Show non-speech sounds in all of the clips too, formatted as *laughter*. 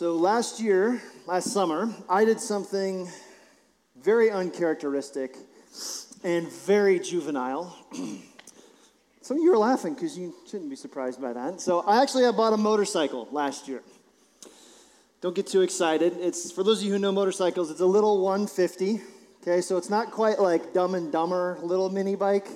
So last year, last summer, I did something very uncharacteristic and very juvenile. *clears throat* Some of you are laughing because you shouldn't be surprised by that. So I actually I bought a motorcycle last year. Don't get too excited. It's for those of you who know motorcycles, it's a little 150. Okay, so it's not quite like Dumb and Dumber little mini bike,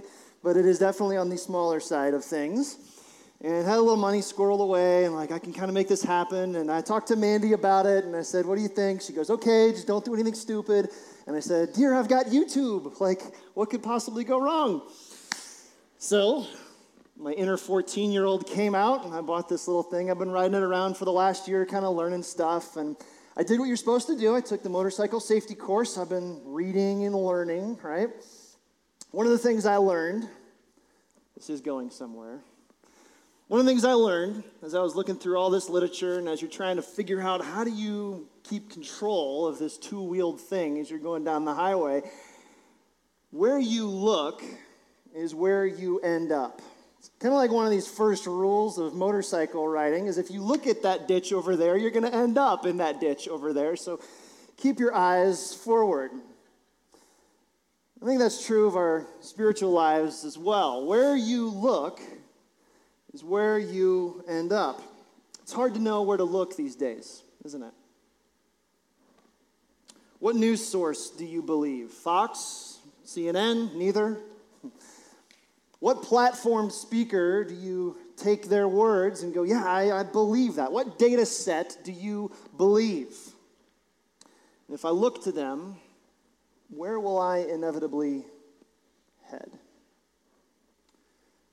but it is definitely on the smaller side of things and had a little money squirreled away and like i can kind of make this happen. And i talked to mandy about it and i said what do you think? She goes okay just don't do anything stupid. And i said dear i've got youtube. Like what could possibly go wrong? So my inner 14 year old came out and i bought this little thing. I've been riding it around for the last year kind of learning stuff. And i did what you're supposed to do. I took the motorcycle safety course. I've been reading and learning right? One of the things i learned this is going somewhere one of the things I learned as I was looking through all this literature and as you're trying to figure out how do you keep control of this two wheeled thing as you're going down the highway, where you look is where you end up. It's kind of like one of these first rules of motorcycle riding is if you look at that ditch over there, you're going to end up in that ditch over there. So keep your eyes forward. I think that's true of our spiritual lives as well. Where you look is where you end up. It's hard to know where to look these days, isn't it? What news source do you believe? Fox? CNN? Neither? *laughs* What platform speaker do you take their words and go, yeah, I, I believe that? What data set do you believe? And if I look to them, where will I inevitably head?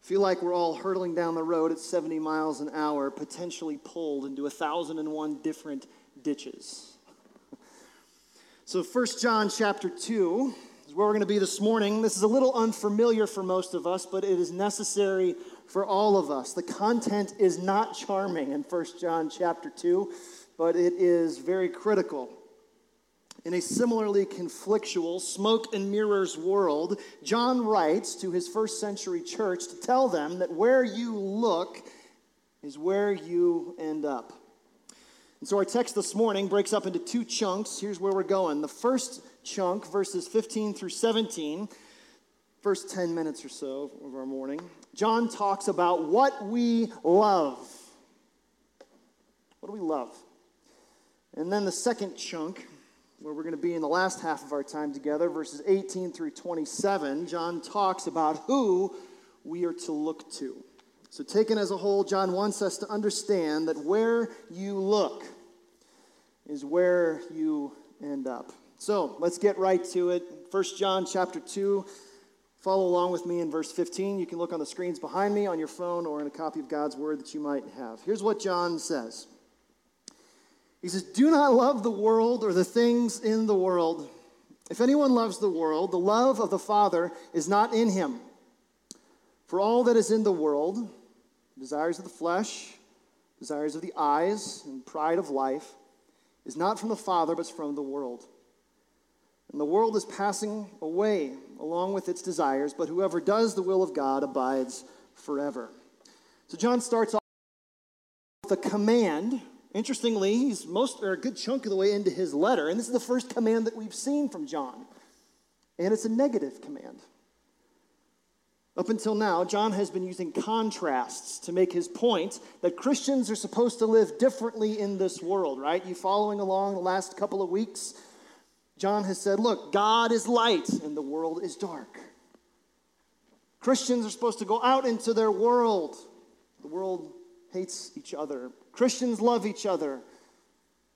Feel like we're all hurtling down the road at 70 miles an hour, potentially pulled into 1,001 different ditches. so, 1 John chapter 2 is where we're going to be this morning. This is a little unfamiliar for most of us, but it is necessary for all of us. The content is not charming in 1 John chapter 2, but it is very critical. In a similarly conflictual, smoke and mirrors world, John writes to his first century church to tell them that where you look is where you end up. And so our text this morning breaks up into two chunks. Here's where we're going. The first chunk, verses 15 through 17, first 10 minutes or so of our morning, John talks about what we love. What do we love? And then the second chunk, where we're going to be in the last half of our time together, verses 18 through 27, John talks about who we are to look to. So, taken as a whole, John wants us to understand that where you look is where you end up. So, let's get right to it. 1 John chapter 2. Follow along with me in verse 15. You can look on the screens behind me on your phone or in a copy of God's word that you might have. Here's what John says. He says, Do not love the world or the things in the world. If anyone loves the world, the love of the Father is not in him. For all that is in the world, desires of the flesh, desires of the eyes, and pride of life, is not from the Father, but from the world. And the world is passing away along with its desires, but whoever does the will of God abides forever. So John starts off with a command Interestingly, he's most or a good chunk of the way into his letter, and this is the first command that we've seen from John. And it's a negative command. Up until now, John has been using contrasts to make his point that Christians are supposed to live differently in this world, right? You following along the last couple of weeks? John has said, look, God is light and the world is dark. Christians are supposed to go out into their world. The world hates each other. Christians love each other.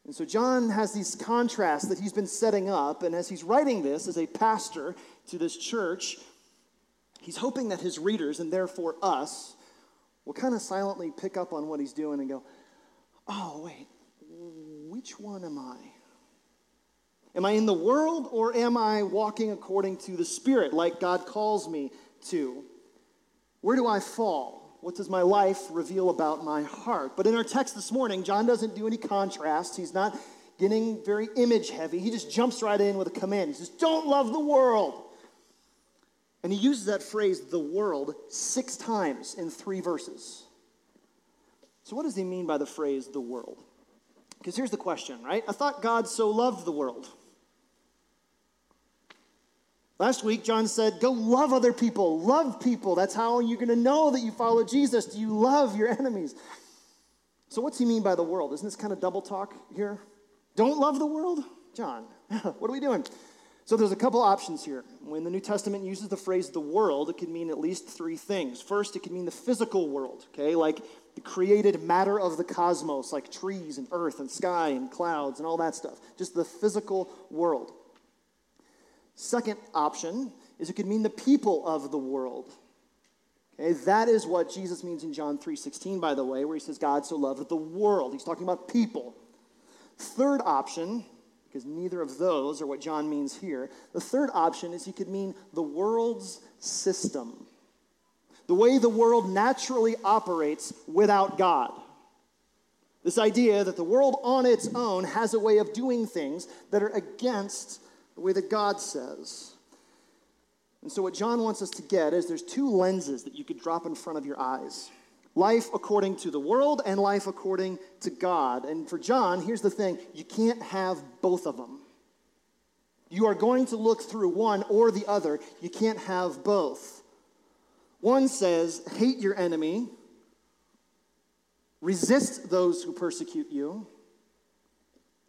And so John has these contrasts that he's been setting up. And as he's writing this as a pastor to this church, he's hoping that his readers, and therefore us, will kind of silently pick up on what he's doing and go, oh, wait, which one am I? Am I in the world or am I walking according to the Spirit like God calls me to? Where do I fall? What does my life reveal about my heart? But in our text this morning, John doesn't do any contrast. He's not getting very image heavy. He just jumps right in with a command. He says, Don't love the world. And he uses that phrase, the world, six times in three verses. So, what does he mean by the phrase, the world? Because here's the question, right? I thought God so loved the world. Last week, John said, Go love other people, love people. That's how you're going to know that you follow Jesus. Do you love your enemies? So, what's he mean by the world? Isn't this kind of double talk here? Don't love the world? John, *laughs* what are we doing? So, there's a couple options here. When the New Testament uses the phrase the world, it can mean at least three things. First, it can mean the physical world, okay, like the created matter of the cosmos, like trees and earth and sky and clouds and all that stuff. Just the physical world. Second option is it could mean the people of the world. Okay, that is what Jesus means in John 3:16 by the way, where he says God so loved the world. He's talking about people. Third option, because neither of those are what John means here. The third option is he could mean the world's system. The way the world naturally operates without God. This idea that the world on its own has a way of doing things that are against the way that God says. And so, what John wants us to get is there's two lenses that you could drop in front of your eyes life according to the world and life according to God. And for John, here's the thing you can't have both of them. You are going to look through one or the other, you can't have both. One says, hate your enemy, resist those who persecute you.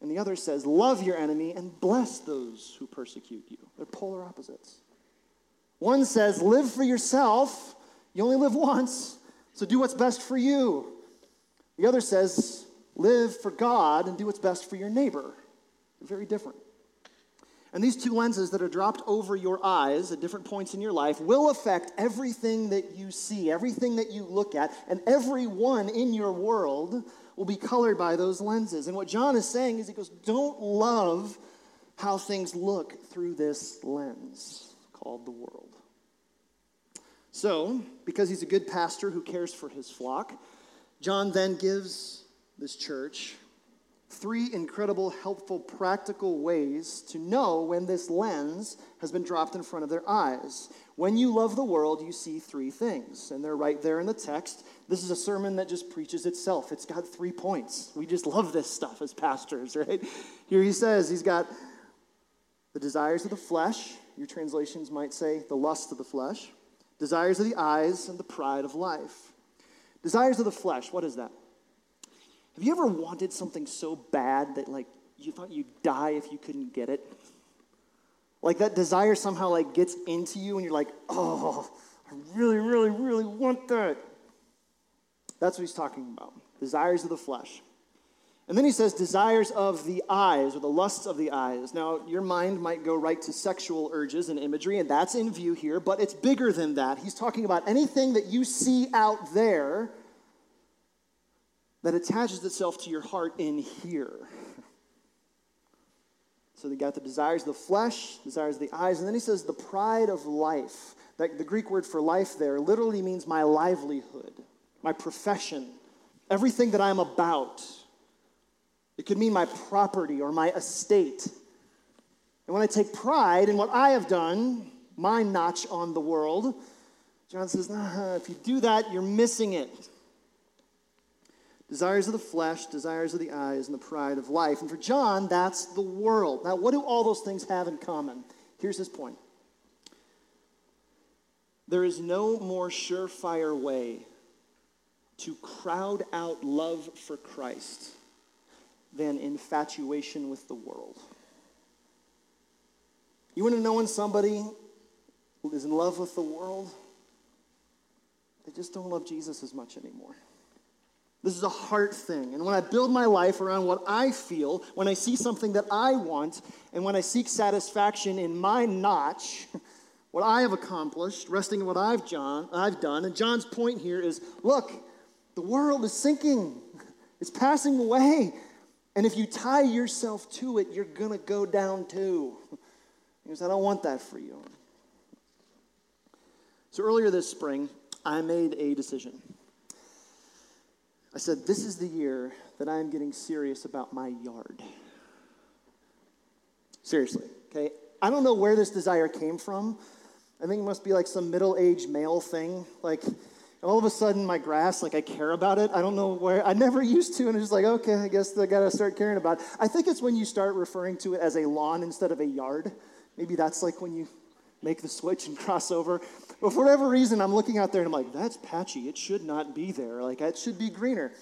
And the other says, Love your enemy and bless those who persecute you. They're polar opposites. One says, Live for yourself. You only live once, so do what's best for you. The other says, Live for God and do what's best for your neighbor. They're very different. And these two lenses that are dropped over your eyes at different points in your life will affect everything that you see, everything that you look at, and everyone in your world will be colored by those lenses. And what John is saying is he goes, Don't love how things look through this lens called the world. So, because he's a good pastor who cares for his flock, John then gives this church three incredible, helpful, practical ways to know when this lens has been dropped in front of their eyes. When you love the world, you see three things, and they're right there in the text. This is a sermon that just preaches itself. It's got three points. We just love this stuff as pastors, *laughs* right? Here he says he's got the desires of the flesh. Your translations might say the lust of the flesh, desires of the eyes, and the pride of life. Desires of the flesh, what is that? Have you ever wanted something so bad that like you thought you'd die if you couldn't get it? Like that desire somehow like gets into you and you're like, "Oh, I really really really want that." That's what he's talking about. Desires of the flesh. And then he says desires of the eyes or the lusts of the eyes. Now, your mind might go right to sexual urges and imagery, and that's in view here, but it's bigger than that. He's talking about anything that you see out there that attaches itself to your heart in here. *laughs* So they got the desires of the flesh, desires of the eyes, and then he says the pride of life. That the Greek word for life there literally means my livelihood, my profession, everything that I'm about. It could mean my property or my estate. And when I take pride in what I have done, my notch on the world, John says, nah, if you do that, you're missing it desires of the flesh, desires of the eyes, and the pride of life. And for John, that's the world. Now, what do all those things have in common? Here's his point there is no more surefire way to crowd out love for Christ than infatuation with the world. You want to know when somebody is in love with the world? They just don't love Jesus as much anymore. This is a heart thing. And when I build my life around what I feel, when I see something that I want, and when I seek satisfaction in my notch, *laughs* what I have accomplished, resting in what I've, John, I've done, and John's point here is look, the world is sinking. It's passing away. And if you tie yourself to it, you're going to go down too. He goes, I don't want that for you. So earlier this spring, I made a decision. I said, This is the year that I am getting serious about my yard. Seriously, okay? I don't know where this desire came from. I think it must be like some middle aged male thing. Like, all of a sudden, my grass, like I care about it. I don't know where, I never *laughs* used to, and it's just like, okay, I guess I gotta start caring about it. I think it's when you start referring to it as a lawn instead of a yard. Maybe that's like when you make the switch and *laughs* cross over. But for whatever reason, I'm looking out there and I'm like, that's patchy. It should not be there. Like, it should be greener.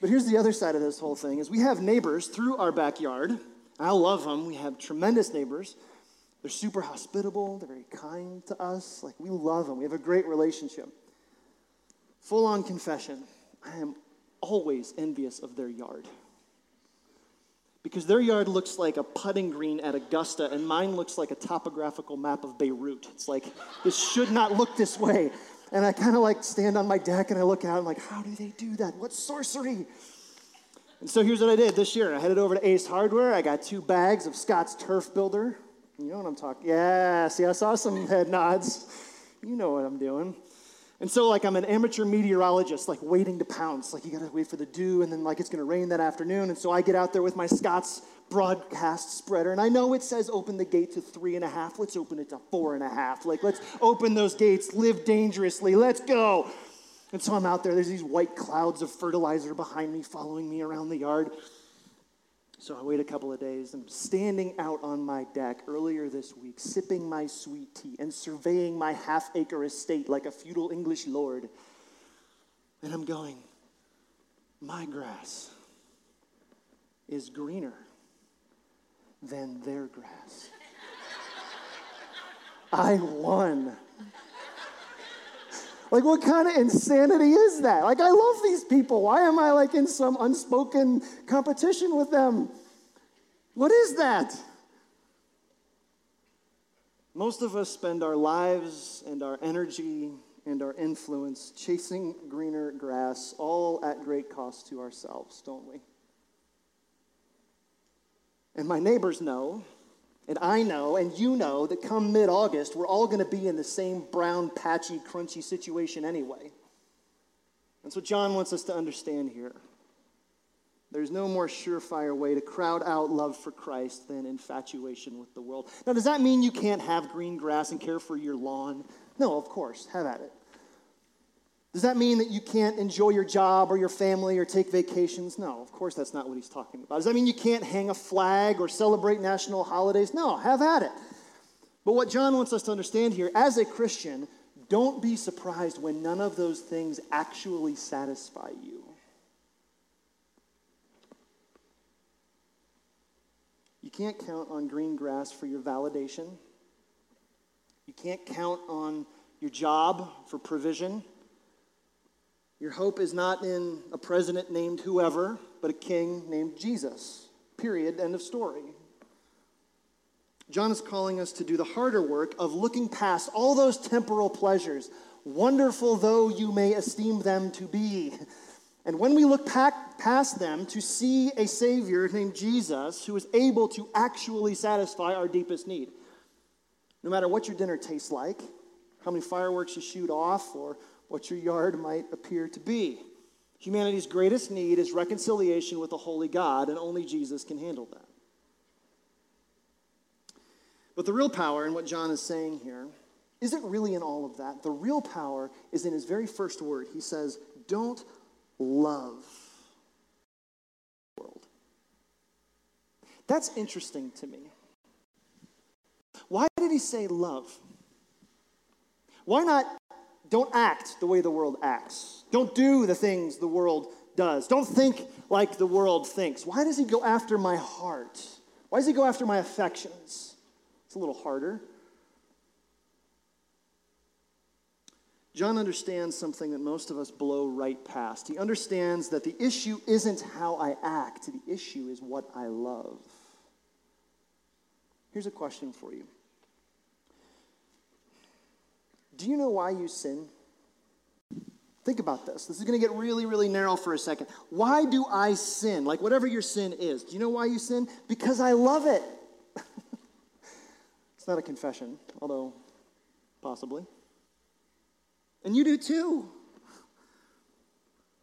But here's the other side of this whole thing is we have neighbors through our backyard. I love them. We have tremendous neighbors. They're super hospitable. They're very kind to us. Like, we love them. We have a great relationship. Full on confession. I am always envious of their yard because their yard looks like a putting green at Augusta, and mine looks like a topographical map of Beirut. It's like, this should not look this way. And I kind of like stand on my deck and I look out I'm like, how do they do that? What sorcery? And so here's what I did this year. I headed over to Ace Hardware. I got two bags of Scotts Turf Builder. You know what I'm talking? Yeah, see, I saw some head nods. You know what I'm doing. And so, like, I'm an amateur meteorologist, like, waiting to pounce. Like, you gotta wait for the dew, and then, like, it's gonna rain that afternoon. And so I get out there with my Scotts broadcast spreader, and I know it says open the gate to three and a half. Let's open it to four and a half. Like, let's open those gates, live dangerously, let's go. And so I'm out there, there's these white clouds of fertilizer behind me, following me around the yard. So I wait a couple of days. I'm standing out on my deck earlier this week, sipping my sweet tea and surveying my half acre estate like a feudal English lord. And I'm going, my grass is greener than their grass. I won. Like, what kind of insanity is that? Like, I love these people. Why am I like in some unspoken competition with them? What is that? Most of us spend our lives and our energy and our influence chasing greener grass, all at great cost to ourselves, don't we? And my neighbors know and I know, and you know, that come mid August, we're all going to be in the same brown, patchy, crunchy situation anyway. That's what John wants us to understand here. There's no more surefire way to crowd out love for Christ than infatuation with the world. Now, does that mean you can't have green grass and care for your lawn? No, of course, have at it. Does that mean that you can't enjoy your job or your family or take vacations? No, of course, that's not what he's talking about. Does that mean you can't hang a flag or celebrate national holidays? No, have at it. But what John wants us to understand here as a Christian, don't be surprised when none of those things actually satisfy you. You can't count on green grass for your validation. You can't count on your job for provision. Your hope is not in a president named whoever, but a king named Jesus. Period. End of story. John is calling us to do the harder work of looking past all those temporal pleasures, wonderful though you may esteem them to be. And when we look past them to see a Savior named Jesus who is able to actually satisfy our deepest need, no matter what your dinner tastes like, how many fireworks you shoot off, or what your yard might appear to be. Humanity's greatest need is reconciliation with a holy God, and only Jesus can handle that. But the real power in what John is saying here isn't really in all of that. The real power is in his very first word. He says, Don't love world. That's interesting to me. Why did he say love? Why not don't act the way the world acts. Don't do the things the world does. Don't think like the world thinks. Why does he go after my heart? Why does he go after my affections? It's a little harder. John understands something that most of us blow right past. He understands that the issue isn't how I act, the issue is what I love. Here's a question for you Do you know why you sin? Think about this. This is going to get really, really narrow for a second. Why do I sin? Like, whatever your sin is. Do you know why you sin? Because I love it. *laughs* it's not a confession, although possibly. And you do too.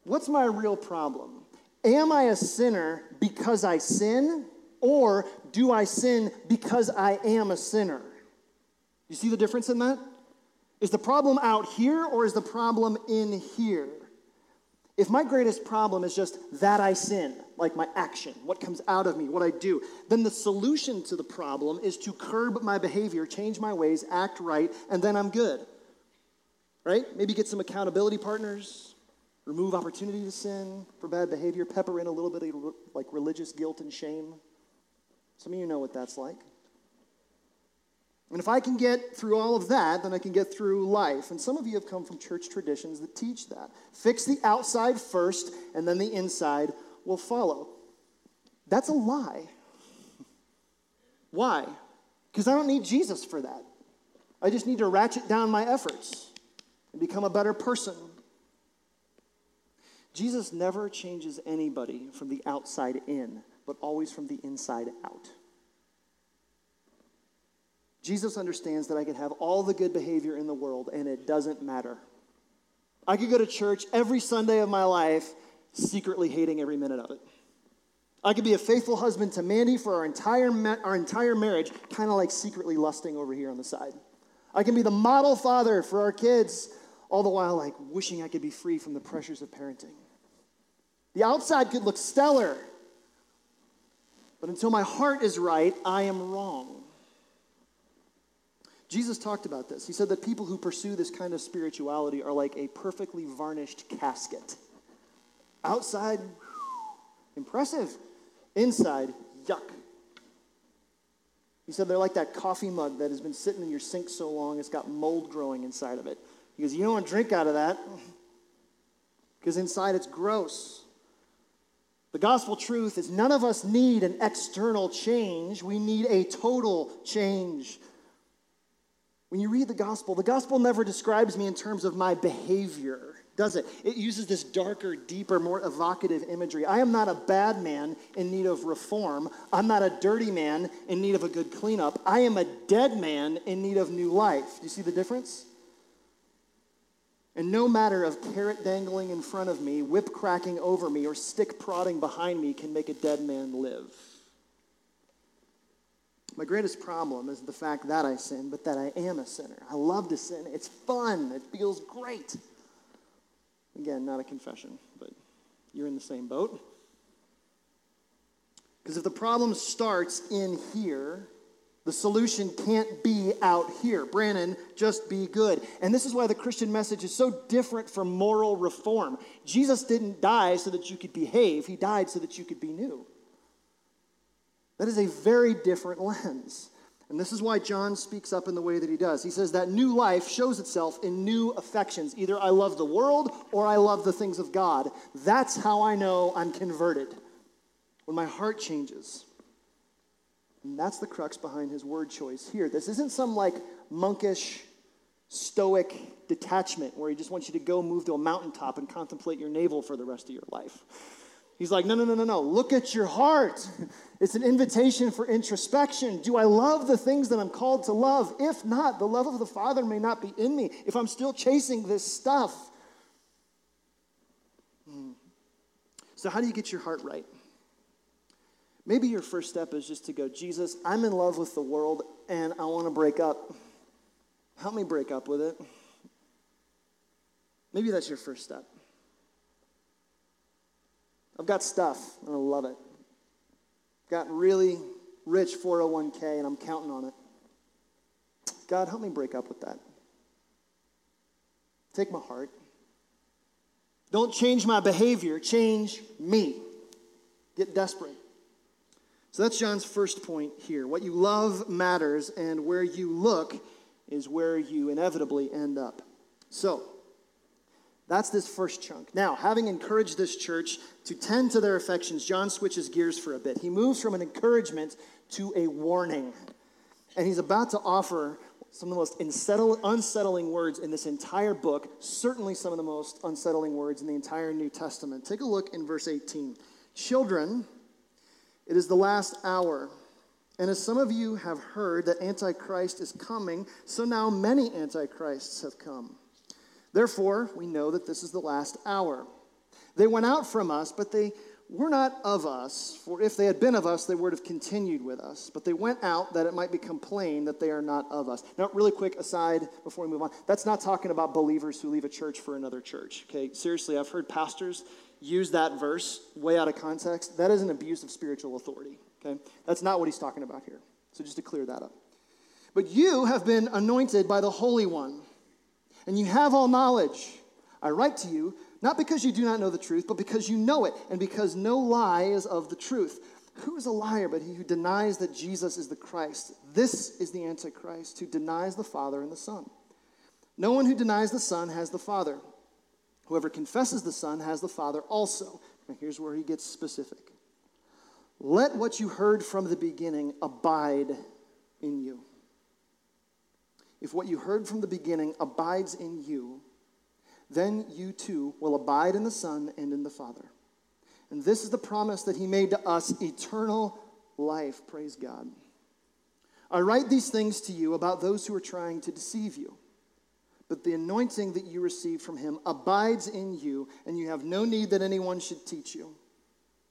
What's my real problem? Am I a sinner because I sin, or do I sin because I am a sinner? You see the difference in that? Is the problem out here or is the problem in here? If my greatest problem is just that I sin, like my action, what comes out of me, what I do, then the solution to the problem is to curb my behavior, change my ways, act right, and then I'm good. Right? Maybe get some accountability partners, remove opportunity to sin for bad behavior, pepper in a little bit of like religious guilt and shame. Some of you know what that's like. And if I can get through all of that, then I can get through life. And some of you have come from church traditions that teach that. Fix the outside first, and then the inside will follow. That's a lie. Why? Because I don't need Jesus for that. I just need to ratchet down my efforts and become a better person. Jesus never changes anybody from the outside in, but always from the inside out. Jesus understands that I can have all the good behavior in the world and it doesn't matter. I could go to church every Sunday of my life secretly hating every minute of it. I could be a faithful husband to Mandy for our entire, ma- our entire marriage, kind of like secretly lusting over here on the side. I can be the model father for our kids, all the while like wishing I could be free from the pressures of parenting. The outside could look stellar, but until my heart is right, I am wrong. Jesus talked about this. He said that people who pursue this kind of spirituality are like a perfectly varnished casket. Outside, impressive. Inside, yuck. He said they're like that coffee mug that has been sitting in your sink so long it's got mold growing inside of it. Goes, You don't want to drink out of that because inside it's gross. The gospel truth is none of us need an external change, we need a total change. When you read the gospel, the gospel never describes me in terms of my behavior, does it? It uses this darker, deeper, more evocative imagery. I am not a bad man in need of reform. I'm not a dirty man in need of a good cleanup. I am a dead man in need of new life. Do you see the difference? And no matter of carrot dangling in front of me, whip cracking over me, or stick prodding behind me can make a dead man live. My greatest problem is the fact that I sin, but that I am a sinner. I love to sin. It's fun. It feels great. Again, not a confession, but you're in the same boat. Because if the problem starts in here, the solution can't be out here. Brandon, just be good. And this is why the Christian message is so different from moral reform. Jesus didn't die so that you could behave, He died so that you could be new. That is a very different lens. And this is why John speaks up in the way that he does. He says that new life shows itself in new affections. Either I love the world or I love the things of God. That's how I know I'm converted. When my heart changes. And that's the crux behind his word choice here. This isn't some like monkish, stoic detachment where he just wants you to go move to a mountaintop and contemplate your navel for the rest of your life. He's like, no, no, no, no, no. Look at your heart. *laughs* It's an invitation for introspection. Do I love the things that I'm called to love? If not, the love of the Father may not be in me if I'm still chasing this stuff. Hmm. So, how do you get your heart right? Maybe your first step is just to go, Jesus, I'm in love with the world and I want to break up. Help me break up with it. Maybe that's your first step. I've got stuff, and I love it. Got really rich 401k, and I'm counting on it. God, help me break up with that. Take my heart. Don't change my behavior, change me. Get desperate. So that's John's first point here. What you love matters, and where you look is where you inevitably end up. So, that's this first chunk. Now, having encouraged this church to tend to their affections, John switches gears for a bit. He moves from an encouragement to a warning. And he's about to offer some of the most unsettling words in this entire book, certainly some of the most unsettling words in the entire New Testament. Take a look in verse 18. Children, it is the last hour. And as some of you have heard that Antichrist is coming, so now many Antichrists have come. Therefore, we know that this is the last hour. They went out from us, but they were not of us, for if they had been of us, they would have continued with us. But they went out that it might become plain that they are not of us. Now, really quick aside before we move on, that's not talking about believers who leave a church for another church. Okay, seriously, I've heard pastors use that verse way out of context. That is an abuse of spiritual authority. Okay, that's not what he's talking about here. So just to clear that up. But you have been anointed by the Holy One, and you have all knowledge. I write to you not because you do not know the truth, but because you know it, and because no lie is of the truth. Who is a liar but he who denies that Jesus is the Christ? This is the Antichrist who denies the Father and the Son. No one who denies the Son has the Father. Whoever confesses the Son has the Father also. Now here's where he gets specific. Let what you heard from the beginning abide in you. If what you heard from the beginning abides in you, then you too will abide in the Son and in the Father. And this is the promise that he made to us eternal life. Praise God. I write these things to you about those who are trying to deceive you. But the anointing that you receive from him abides in you, and you have no need that anyone should teach you.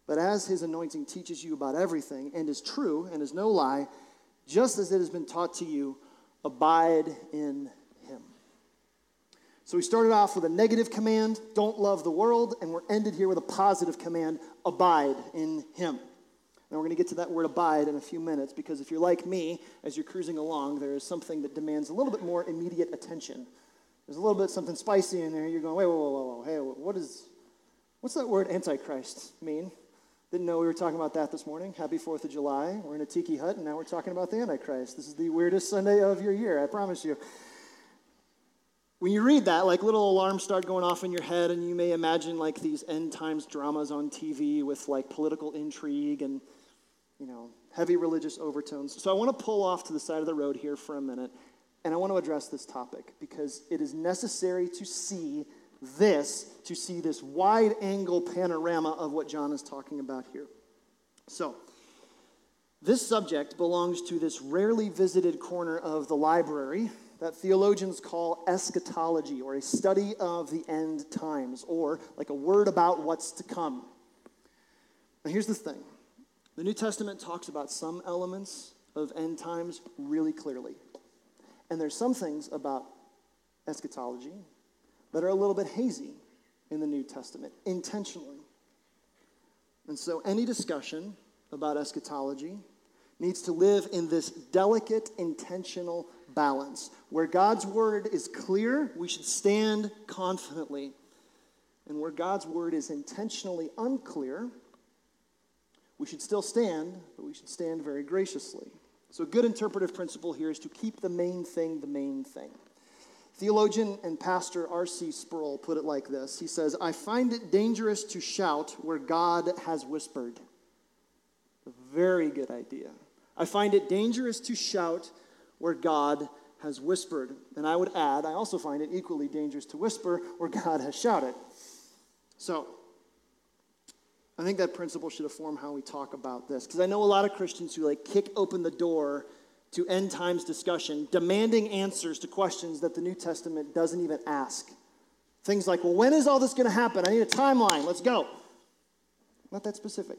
But as his anointing teaches you about everything and is true and is no lie, just as it has been taught to you, abide in him. so we started off with a negative command, don't love the world, and we're ended here with a positive command, abide in him. And we're going to get to that word abide in a few minutes because if you're like me, as you're cruising along, there is something that demands a little bit more immediate attention. There's a little bit something spicy in there. You're going, wait, whoa, whoa, whoa, whoa. Hey, what is, what's that word antichrist mean? Didn't know we were talking about that this morning. Happy 4th of July. We're in a tiki hut, and now we're talking about the Antichrist. This is the weirdest Sunday of your year, I promise you. When you read that, like little alarms start going off in your head, and you may imagine like these end times dramas on TV with like political intrigue and, you know, heavy religious overtones. So I want to pull off to the side of the road here for a minute, and I want to address this topic because it is necessary to see this, to see this wide angle panorama of what John is talking about here. So, this subject belongs to this rarely visited corner of the library that theologians call eschatology, or a study of the end times, or like a word about what's to come. Now, here's the thing the New Testament talks about some elements of end times really clearly. And there's some things about eschatology that are a little bit hazy in the New Testament, intentionally. And so, any discussion about eschatology needs to live in this delicate, intentional balance. Where God's word is clear, we should stand confidently. And where God's word is intentionally unclear, we should still stand, but we should stand very graciously. So, a good interpretive principle here is to keep the main thing the main thing. Theologian and pastor R.C. Sproul put it like this He says, I find it dangerous to shout where God has whispered. Very good idea. I find it dangerous to shout where God has whispered. And I would add, I also find it equally dangerous to whisper where God has shouted. So, I think that principle should inform how we talk about this. Because I know a lot of Christians who like kick open the door to end times discussion, demanding answers to questions that the New Testament doesn't even ask. Things like, well, when is all this going to happen? I need a timeline. Let's go. Not that specific.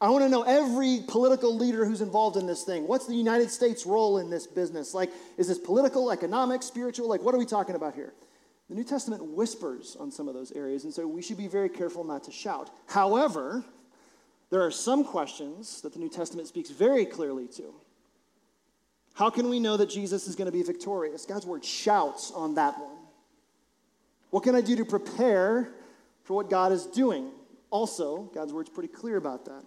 I want to know every political leader who's involved in this thing. What's the United States' role in this business? Like, is this political, economic, spiritual? Like, what are we talking about here? The New Testament whispers on some of those areas, and so we should be very careful not to shout. However, there are some questions that the New Testament speaks very clearly to. How can we know that Jesus is going to be victorious? God's word shouts on that one. What can I do to prepare for what God is doing? Also, God's word's pretty clear about that.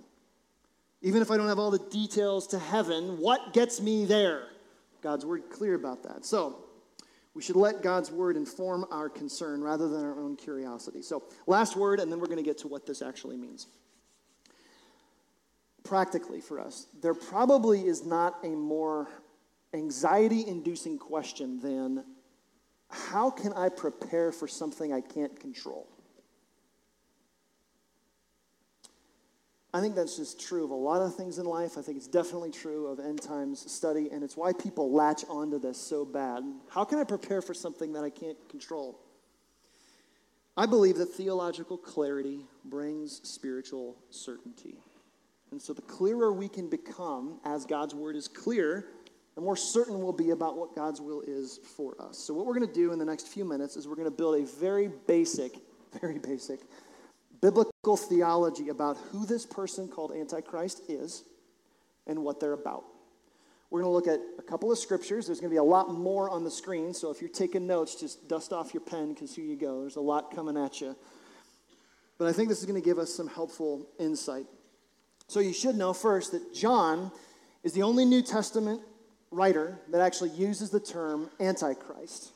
Even if I don't have all the details to heaven, what gets me there? God's word clear about that. So, we should let God's word inform our concern rather than our own curiosity. So, last word, and then we're going to get to what this actually means. Practically for us, there probably is not a more anxiety inducing question then how can I prepare for something I can't control? I think that's just true of a lot of things in life. I think it's definitely true of end times study, and it's why people latch onto this so bad. How can I prepare for something that I can't control? I believe that theological clarity brings spiritual certainty. And so, the clearer we can become as God's word is clear, the more certain we'll be about what God's will is for us. So, what we're going to do in the next few minutes is we're going to build a very basic, *laughs* very basic biblical theology about who this person called Antichrist is and what they're about. We're going to look at a couple of scriptures. There's going to be a lot more on the screen, so if you're taking notes, just dust off your pen because here you go. There's a lot coming at you. But I think this is going to give us some helpful insight. So you should know first that John is the only New Testament writer that actually uses the term Antichrist.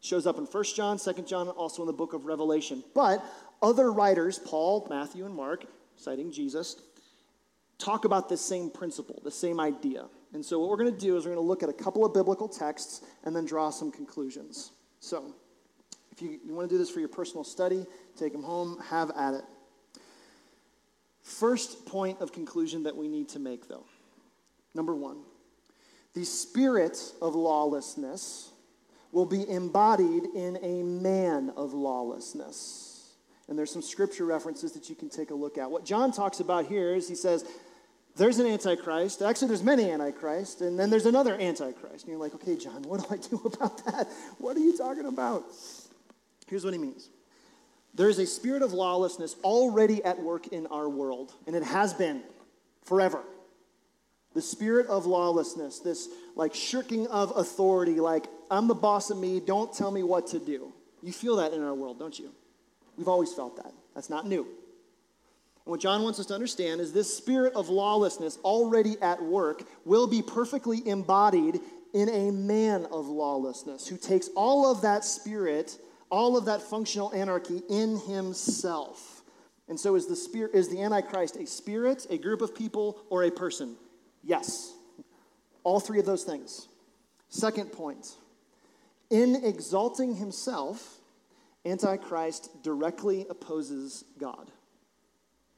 Shows up in 1 John, 2 John, also in the book of Revelation. But other writers, Paul, Matthew, and Mark, citing Jesus, talk about this same principle, the same idea. And so, what we're going to do is we're going to look at a couple of biblical texts and then draw some conclusions. So, if you, you want to do this for your personal study, take them home, have at it. First point of conclusion that we need to make, though. Number one, the spirit of lawlessness will be embodied in a man of lawlessness. And there's some scripture references that you can take a look at. What John talks about here is he says, there's an antichrist. Actually, there's many antichrists, and then there's another antichrist. And you're like, okay, John, what do I do *laughs* about that? What are you talking about? Here's what he means. There is a spirit of lawlessness already at work in our world, and it has been forever. The spirit of lawlessness, this like shirking of authority, like, I'm the boss of me, don't tell me what to do. You feel that in our world, don't you? We've always felt that. That's not new. And what John wants us to understand is this spirit of lawlessness already at work will be perfectly embodied in a man of lawlessness who takes all of that spirit, all of that functional anarchy in himself. And so is the spirit is the antichrist a spirit, a group of people or a person? Yes. All three of those things. Second point. In exalting himself, Antichrist directly opposes God.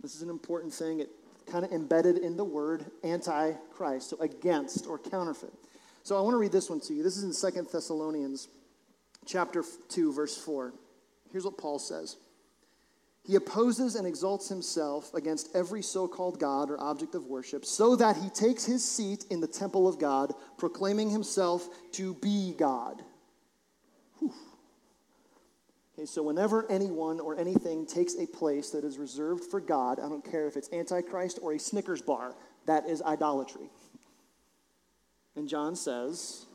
This is an important thing. It kind of embedded in the word antichrist, so against or counterfeit. So I want to read this one to you. This is in Second Thessalonians chapter 2 verse 4. Here's what Paul says. He opposes and exalts himself against every so-called god or object of worship so that he takes his seat in the temple of God, proclaiming himself to be God. Okay, so whenever anyone or anything takes a place that is reserved for God, I don't care if it's Antichrist or a Snickers bar, that is idolatry. And John says,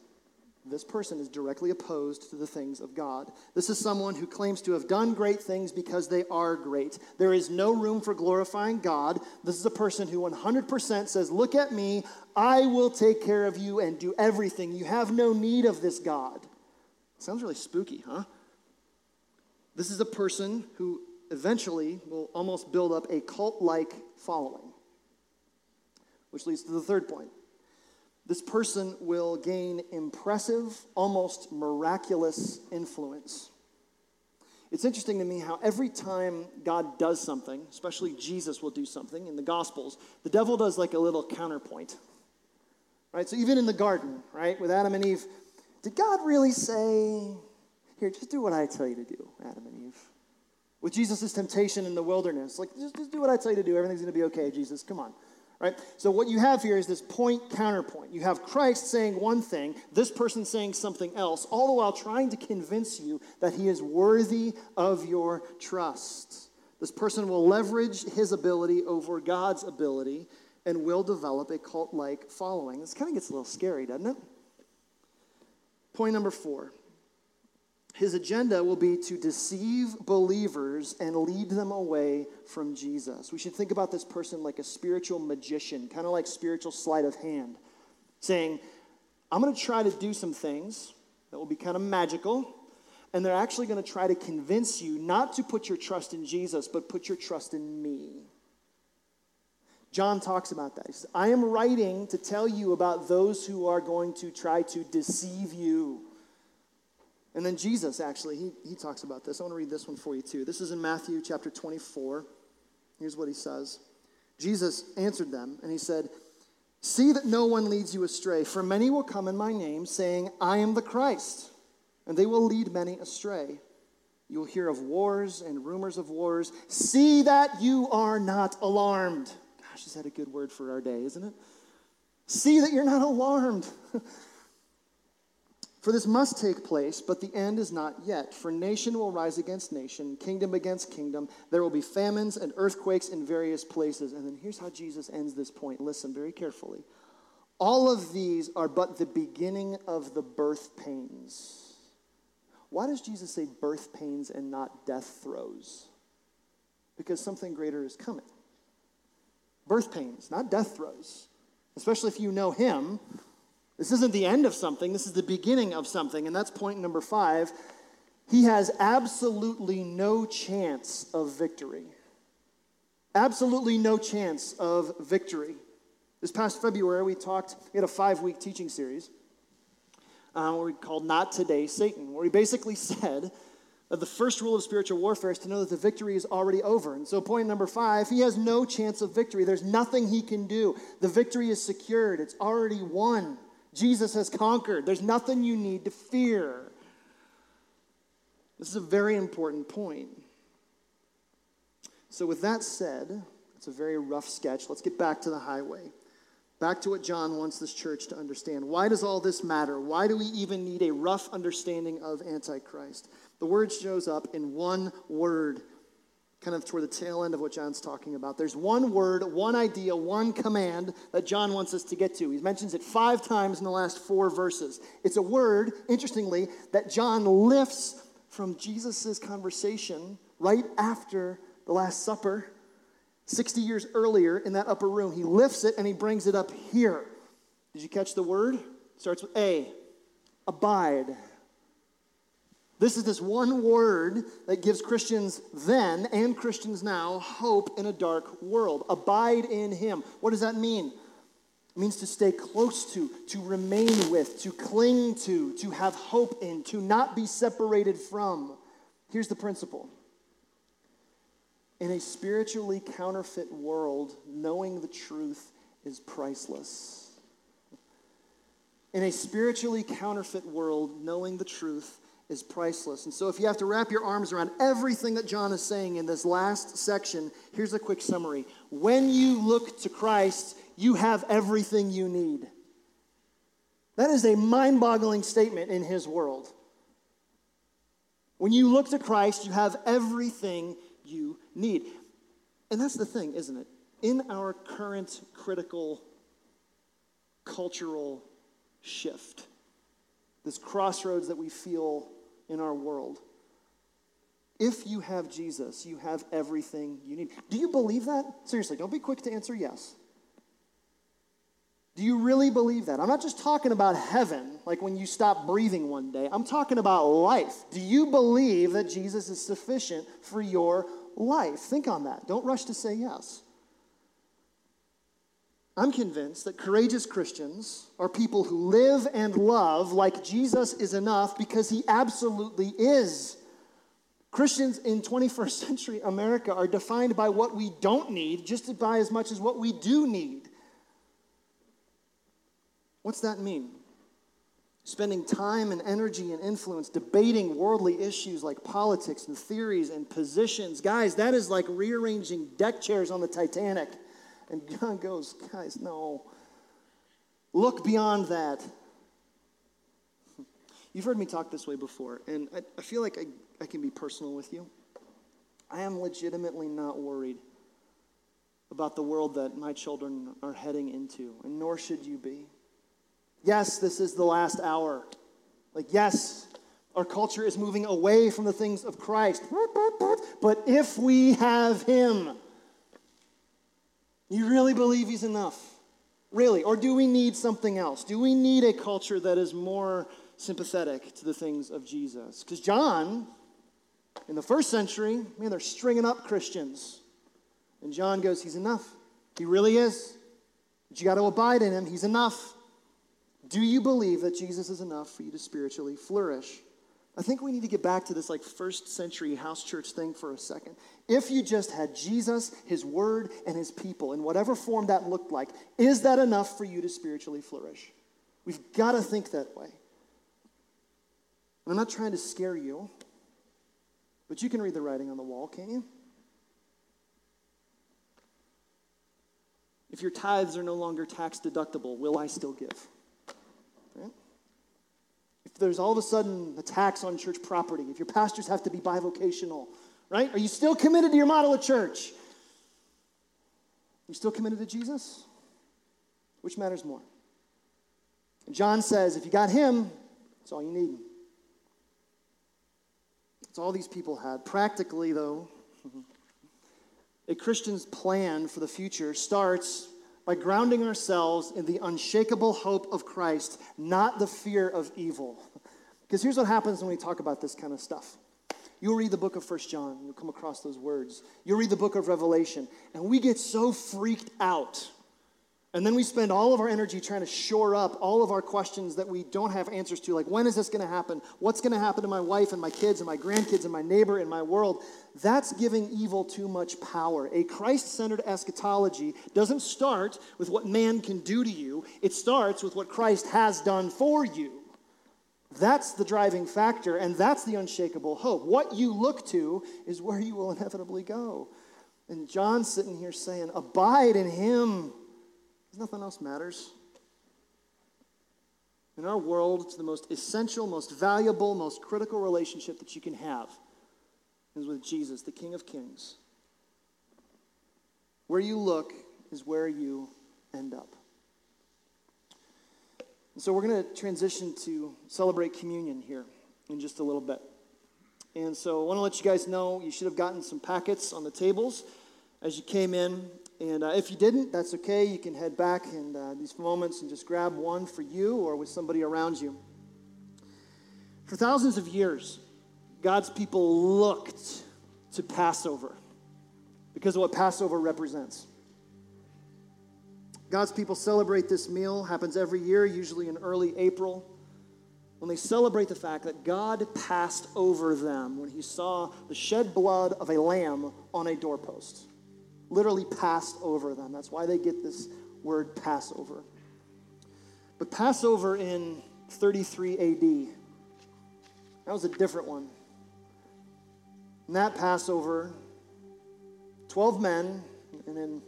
this person is directly opposed to the things of God. This is someone who claims to have done great things because they are great. There is no room for glorifying God. This is a person who 100% says, Look at me, I will take care of you and do everything. You have no need of this God. Sounds really spooky, huh? This is a person who eventually will almost build up a cult like following. Which leads to the third point. This person will gain impressive, almost miraculous influence. It's interesting to me how every time God does something, especially Jesus will do something in the Gospels, the devil does like a little counterpoint. Right? So even in the garden, right, with Adam and Eve, did God really say, here, just do what I tell you to do, Adam and Eve. With Jesus' temptation in the wilderness, like, just, just do what I tell you to do. Everything's going to be okay, Jesus. Come on. Right? So, what you have here is this point counterpoint. You have Christ saying one thing, this person saying something else, all the while trying to convince you that he is worthy of your trust. This person will leverage his ability over God's ability and will develop a cult like following. This kind of gets a little scary, doesn't it? Point number four his agenda will be to deceive believers and lead them away from Jesus. We should think about this person like a spiritual magician, kind of like spiritual sleight of hand, saying, I'm going to try to do some things that will be kind of magical, and they're actually going to try to convince you not to put your trust in Jesus, but put your trust in me. John talks about that. He says, I am writing to tell you about those who are going to try to deceive you. And then Jesus, actually, he, he talks about this. I want to read this one for you, too. This is in Matthew chapter 24. Here's what he says Jesus answered them, and he said, See that no one leads you astray, for many will come in my name, saying, I am the Christ, and they will lead many astray. You will hear of wars and rumors of wars. See that you are not alarmed. Gosh, is that a good word for our day, isn't it? See that you're not alarmed. *laughs* For this must take place, but the end is not yet. For nation will rise against nation, kingdom against kingdom. There will be famines and earthquakes in various places. And then here's how Jesus ends this point. Listen very carefully. All of these are but the beginning of the birth pains. Why does Jesus say birth pains and not death throes? Because something greater is coming. Birth pains, not death throes. Especially if you know Him, this isn't the end of something, this is the beginning of something. And that's point number five. He has absolutely no chance of victory. Absolutely no chance of victory. This past February, we talked, we had a five week teaching series uh, where we called Not Today Satan, where we basically *laughs* said that the first rule of spiritual warfare is to know that the victory is already over. And so, point number five, he has no chance of victory. There's nothing he can do. The victory is secured, it's already won. Jesus has conquered. There's nothing you need to fear. This is a very important point. So, with that said, it's a very rough sketch. Let's get back to the highway. Back to what John wants this church to understand. Why does all this matter? Why do we even need a rough understanding of Antichrist? The word shows up in one word kind of toward the tail end of what John's talking about. There's one word, one idea, one command that John wants us to get to. He mentions it five times in the last four verses. It's a word, interestingly, that John lifts from Jesus' conversation right after the Last Supper, 60 years earlier in that upper room. He lifts it and he brings it up here. Did you catch the word? It starts with A abide. This is this one word that gives Christians then and Christians now hope in a dark world. Abide in Him. What does that mean? It means to stay close to, to remain with, to cling to, to have hope in, to not be separated from. Here's the principle in a spiritually counterfeit world, knowing the truth is priceless. In a spiritually counterfeit world, knowing the truth is priceless. And so, if you have to wrap your arms around everything that John is saying in this last section, here's a quick summary. When you look to Christ, you have everything you need. That is a mind boggling statement in his world. When you look to Christ, you have everything you need. And that's the thing, isn't it? In our current critical cultural shift, this crossroads that we feel in our world. If you have Jesus, you have everything you need. Do you believe that? Seriously, don't be quick to answer yes. Do you really believe that? I'm not just talking about heaven, like when you stop breathing one day. I'm talking about life. Do you believe that Jesus is sufficient for your life? Think on that. Don't rush to say yes. I'm convinced that courageous Christians are people who live and love like Jesus is enough because he absolutely is. Christians in 21st century America are defined by what we don't need just by as much as what we do need. What's that mean? Spending time and energy and influence debating worldly issues like politics and theories and positions. Guys, that is like rearranging deck chairs on the Titanic. And God goes, guys, no. Look beyond that. You've heard me talk this way before, and I, I feel like I, I can be personal with you. I am legitimately not worried about the world that my children are heading into, and nor should you be. Yes, this is the last hour. Like, yes, our culture is moving away from the things of Christ. But if we have Him, you really believe he's enough? Really? Or do we need something else? Do we need a culture that is more sympathetic to the things of Jesus? Because John, in the first century, man, they're stringing up Christians. And John goes, He's enough. He really is. But you got to abide in him. He's enough. Do you believe that Jesus is enough for you to spiritually flourish? I think we need to get back to this like first century house church thing for a second. If you just had Jesus, his word, and his people in whatever form that looked like, is that enough for you to spiritually flourish? We've got to think that way. I'm not trying to scare you, but you can read the writing on the wall, can't you? If your tithes are no longer tax deductible, will I still give? There's all of a sudden attacks on church property, if your pastors have to be bivocational, right? Are you still committed to your model of church? You still committed to Jesus? Which matters more? John says, if you got him, that's all you need. It's all these people had. Practically, though, *laughs* a Christian's plan for the future starts by grounding ourselves in the unshakable hope of Christ, not the fear of evil. Because here's what happens when we talk about this kind of stuff. You'll read the book of First John, you'll come across those words. You'll read the book of Revelation, and we get so freaked out and then we spend all of our energy trying to shore up all of our questions that we don't have answers to, like when is this going to happen? What's going to happen to my wife and my kids and my grandkids and my neighbor and my world? That's giving evil too much power. A Christ centered eschatology doesn't start with what man can do to you, it starts with what Christ has done for you. That's the driving factor, and that's the unshakable hope. What you look to is where you will *laughs* inevitably go. And John's sitting here saying, Abide in him. Nothing else matters. In our world, it's the most essential, most valuable, most critical relationship that you can have is with Jesus, the King of Kings. Where you look is where you end up. And so we're going to transition to celebrate communion here in just a little bit. And so I want to let you guys know you should have gotten some packets on the tables as you came in. And uh, if you didn't, that's okay. You can head back in uh, these moments and just grab one for you or with somebody around you. For thousands of years, God's people looked to Passover because of what Passover represents. God's people celebrate this meal, happens every year, usually in early April, when they celebrate the fact that God passed over them when he saw the shed blood of a lamb on a doorpost literally passed over them. That's why they get this word Passover. But Passover in 33 AD, that was a different one. In that Passover, 12 men and a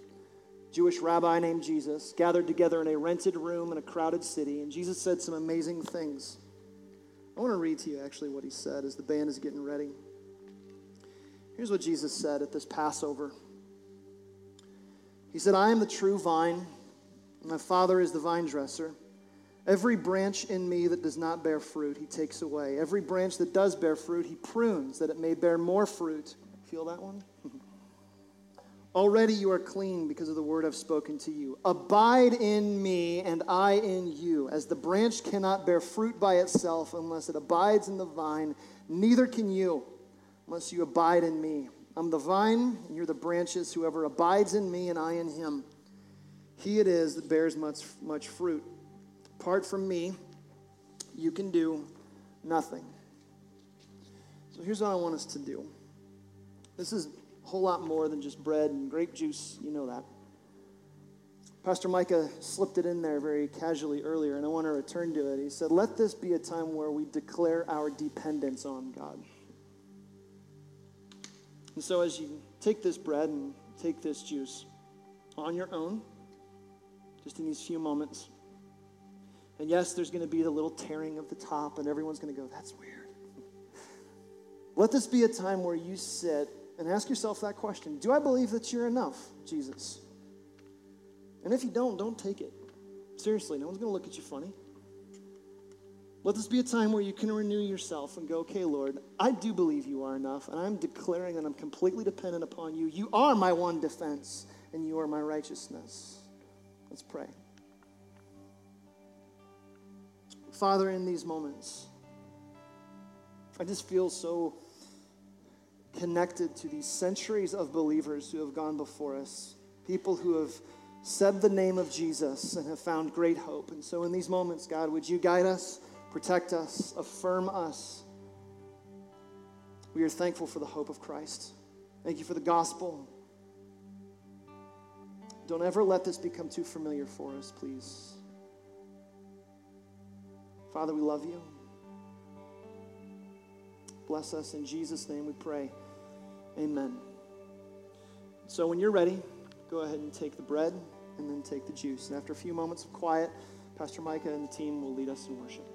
Jewish rabbi named Jesus gathered together in a rented room in a crowded city, and Jesus said some amazing things. I want to read to you actually what he said as the band is getting ready. Here's what Jesus said at this Passover. He said, I am the true vine, my Father is the vine dresser. Every branch in me that does not bear fruit, he takes away. Every branch that does bear fruit, he prunes that it may bear more fruit. Feel that one? *laughs* Already you are clean because of the word I've spoken to you. Abide in me and I in you. As the branch cannot bear fruit by itself unless it abides in the vine, neither can you unless you abide in me. I'm the vine, and you're the branches. Whoever abides in me and I in him, he it is that bears much, much fruit. Apart from me, you can do nothing. So here's what I want us to do. This is a whole lot more than just bread and grape juice. You know that. Pastor Micah slipped it in there very casually earlier, and I want to return to it. He said, Let this be a time where we declare our dependence on God. And so, as you take this bread and take this juice on your own, just in these few moments, and yes, there's going to be the little tearing of the top, and everyone's going to go, That's weird. Let this be a time where you sit and ask yourself that question Do I believe that you're enough, Jesus? And if you don't, don't take it. Seriously, no one's going to look at you funny. Let this be a time where you can renew yourself and go, okay, Lord, I do believe you are enough, and I'm declaring that I'm completely dependent upon you. You are my one defense, and you are my righteousness. Let's pray. Father, in these moments, I just feel so connected to these centuries of believers who have gone before us people who have said the name of Jesus and have found great hope. And so, in these moments, God, would you guide us, protect us, affirm us? We are thankful for the hope of Christ. Thank you for the gospel. Don't ever let this become too familiar for us, please. Father, we love you. Bless us in Jesus' name we pray. Amen. So when you're ready, go ahead and take the bread and then take the juice. And after a few moments of quiet, Pastor Micah and the team will lead us in worship.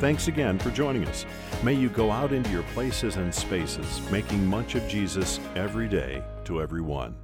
Thanks again for joining us. May you go out into your places and spaces, making much of Jesus every day to everyone.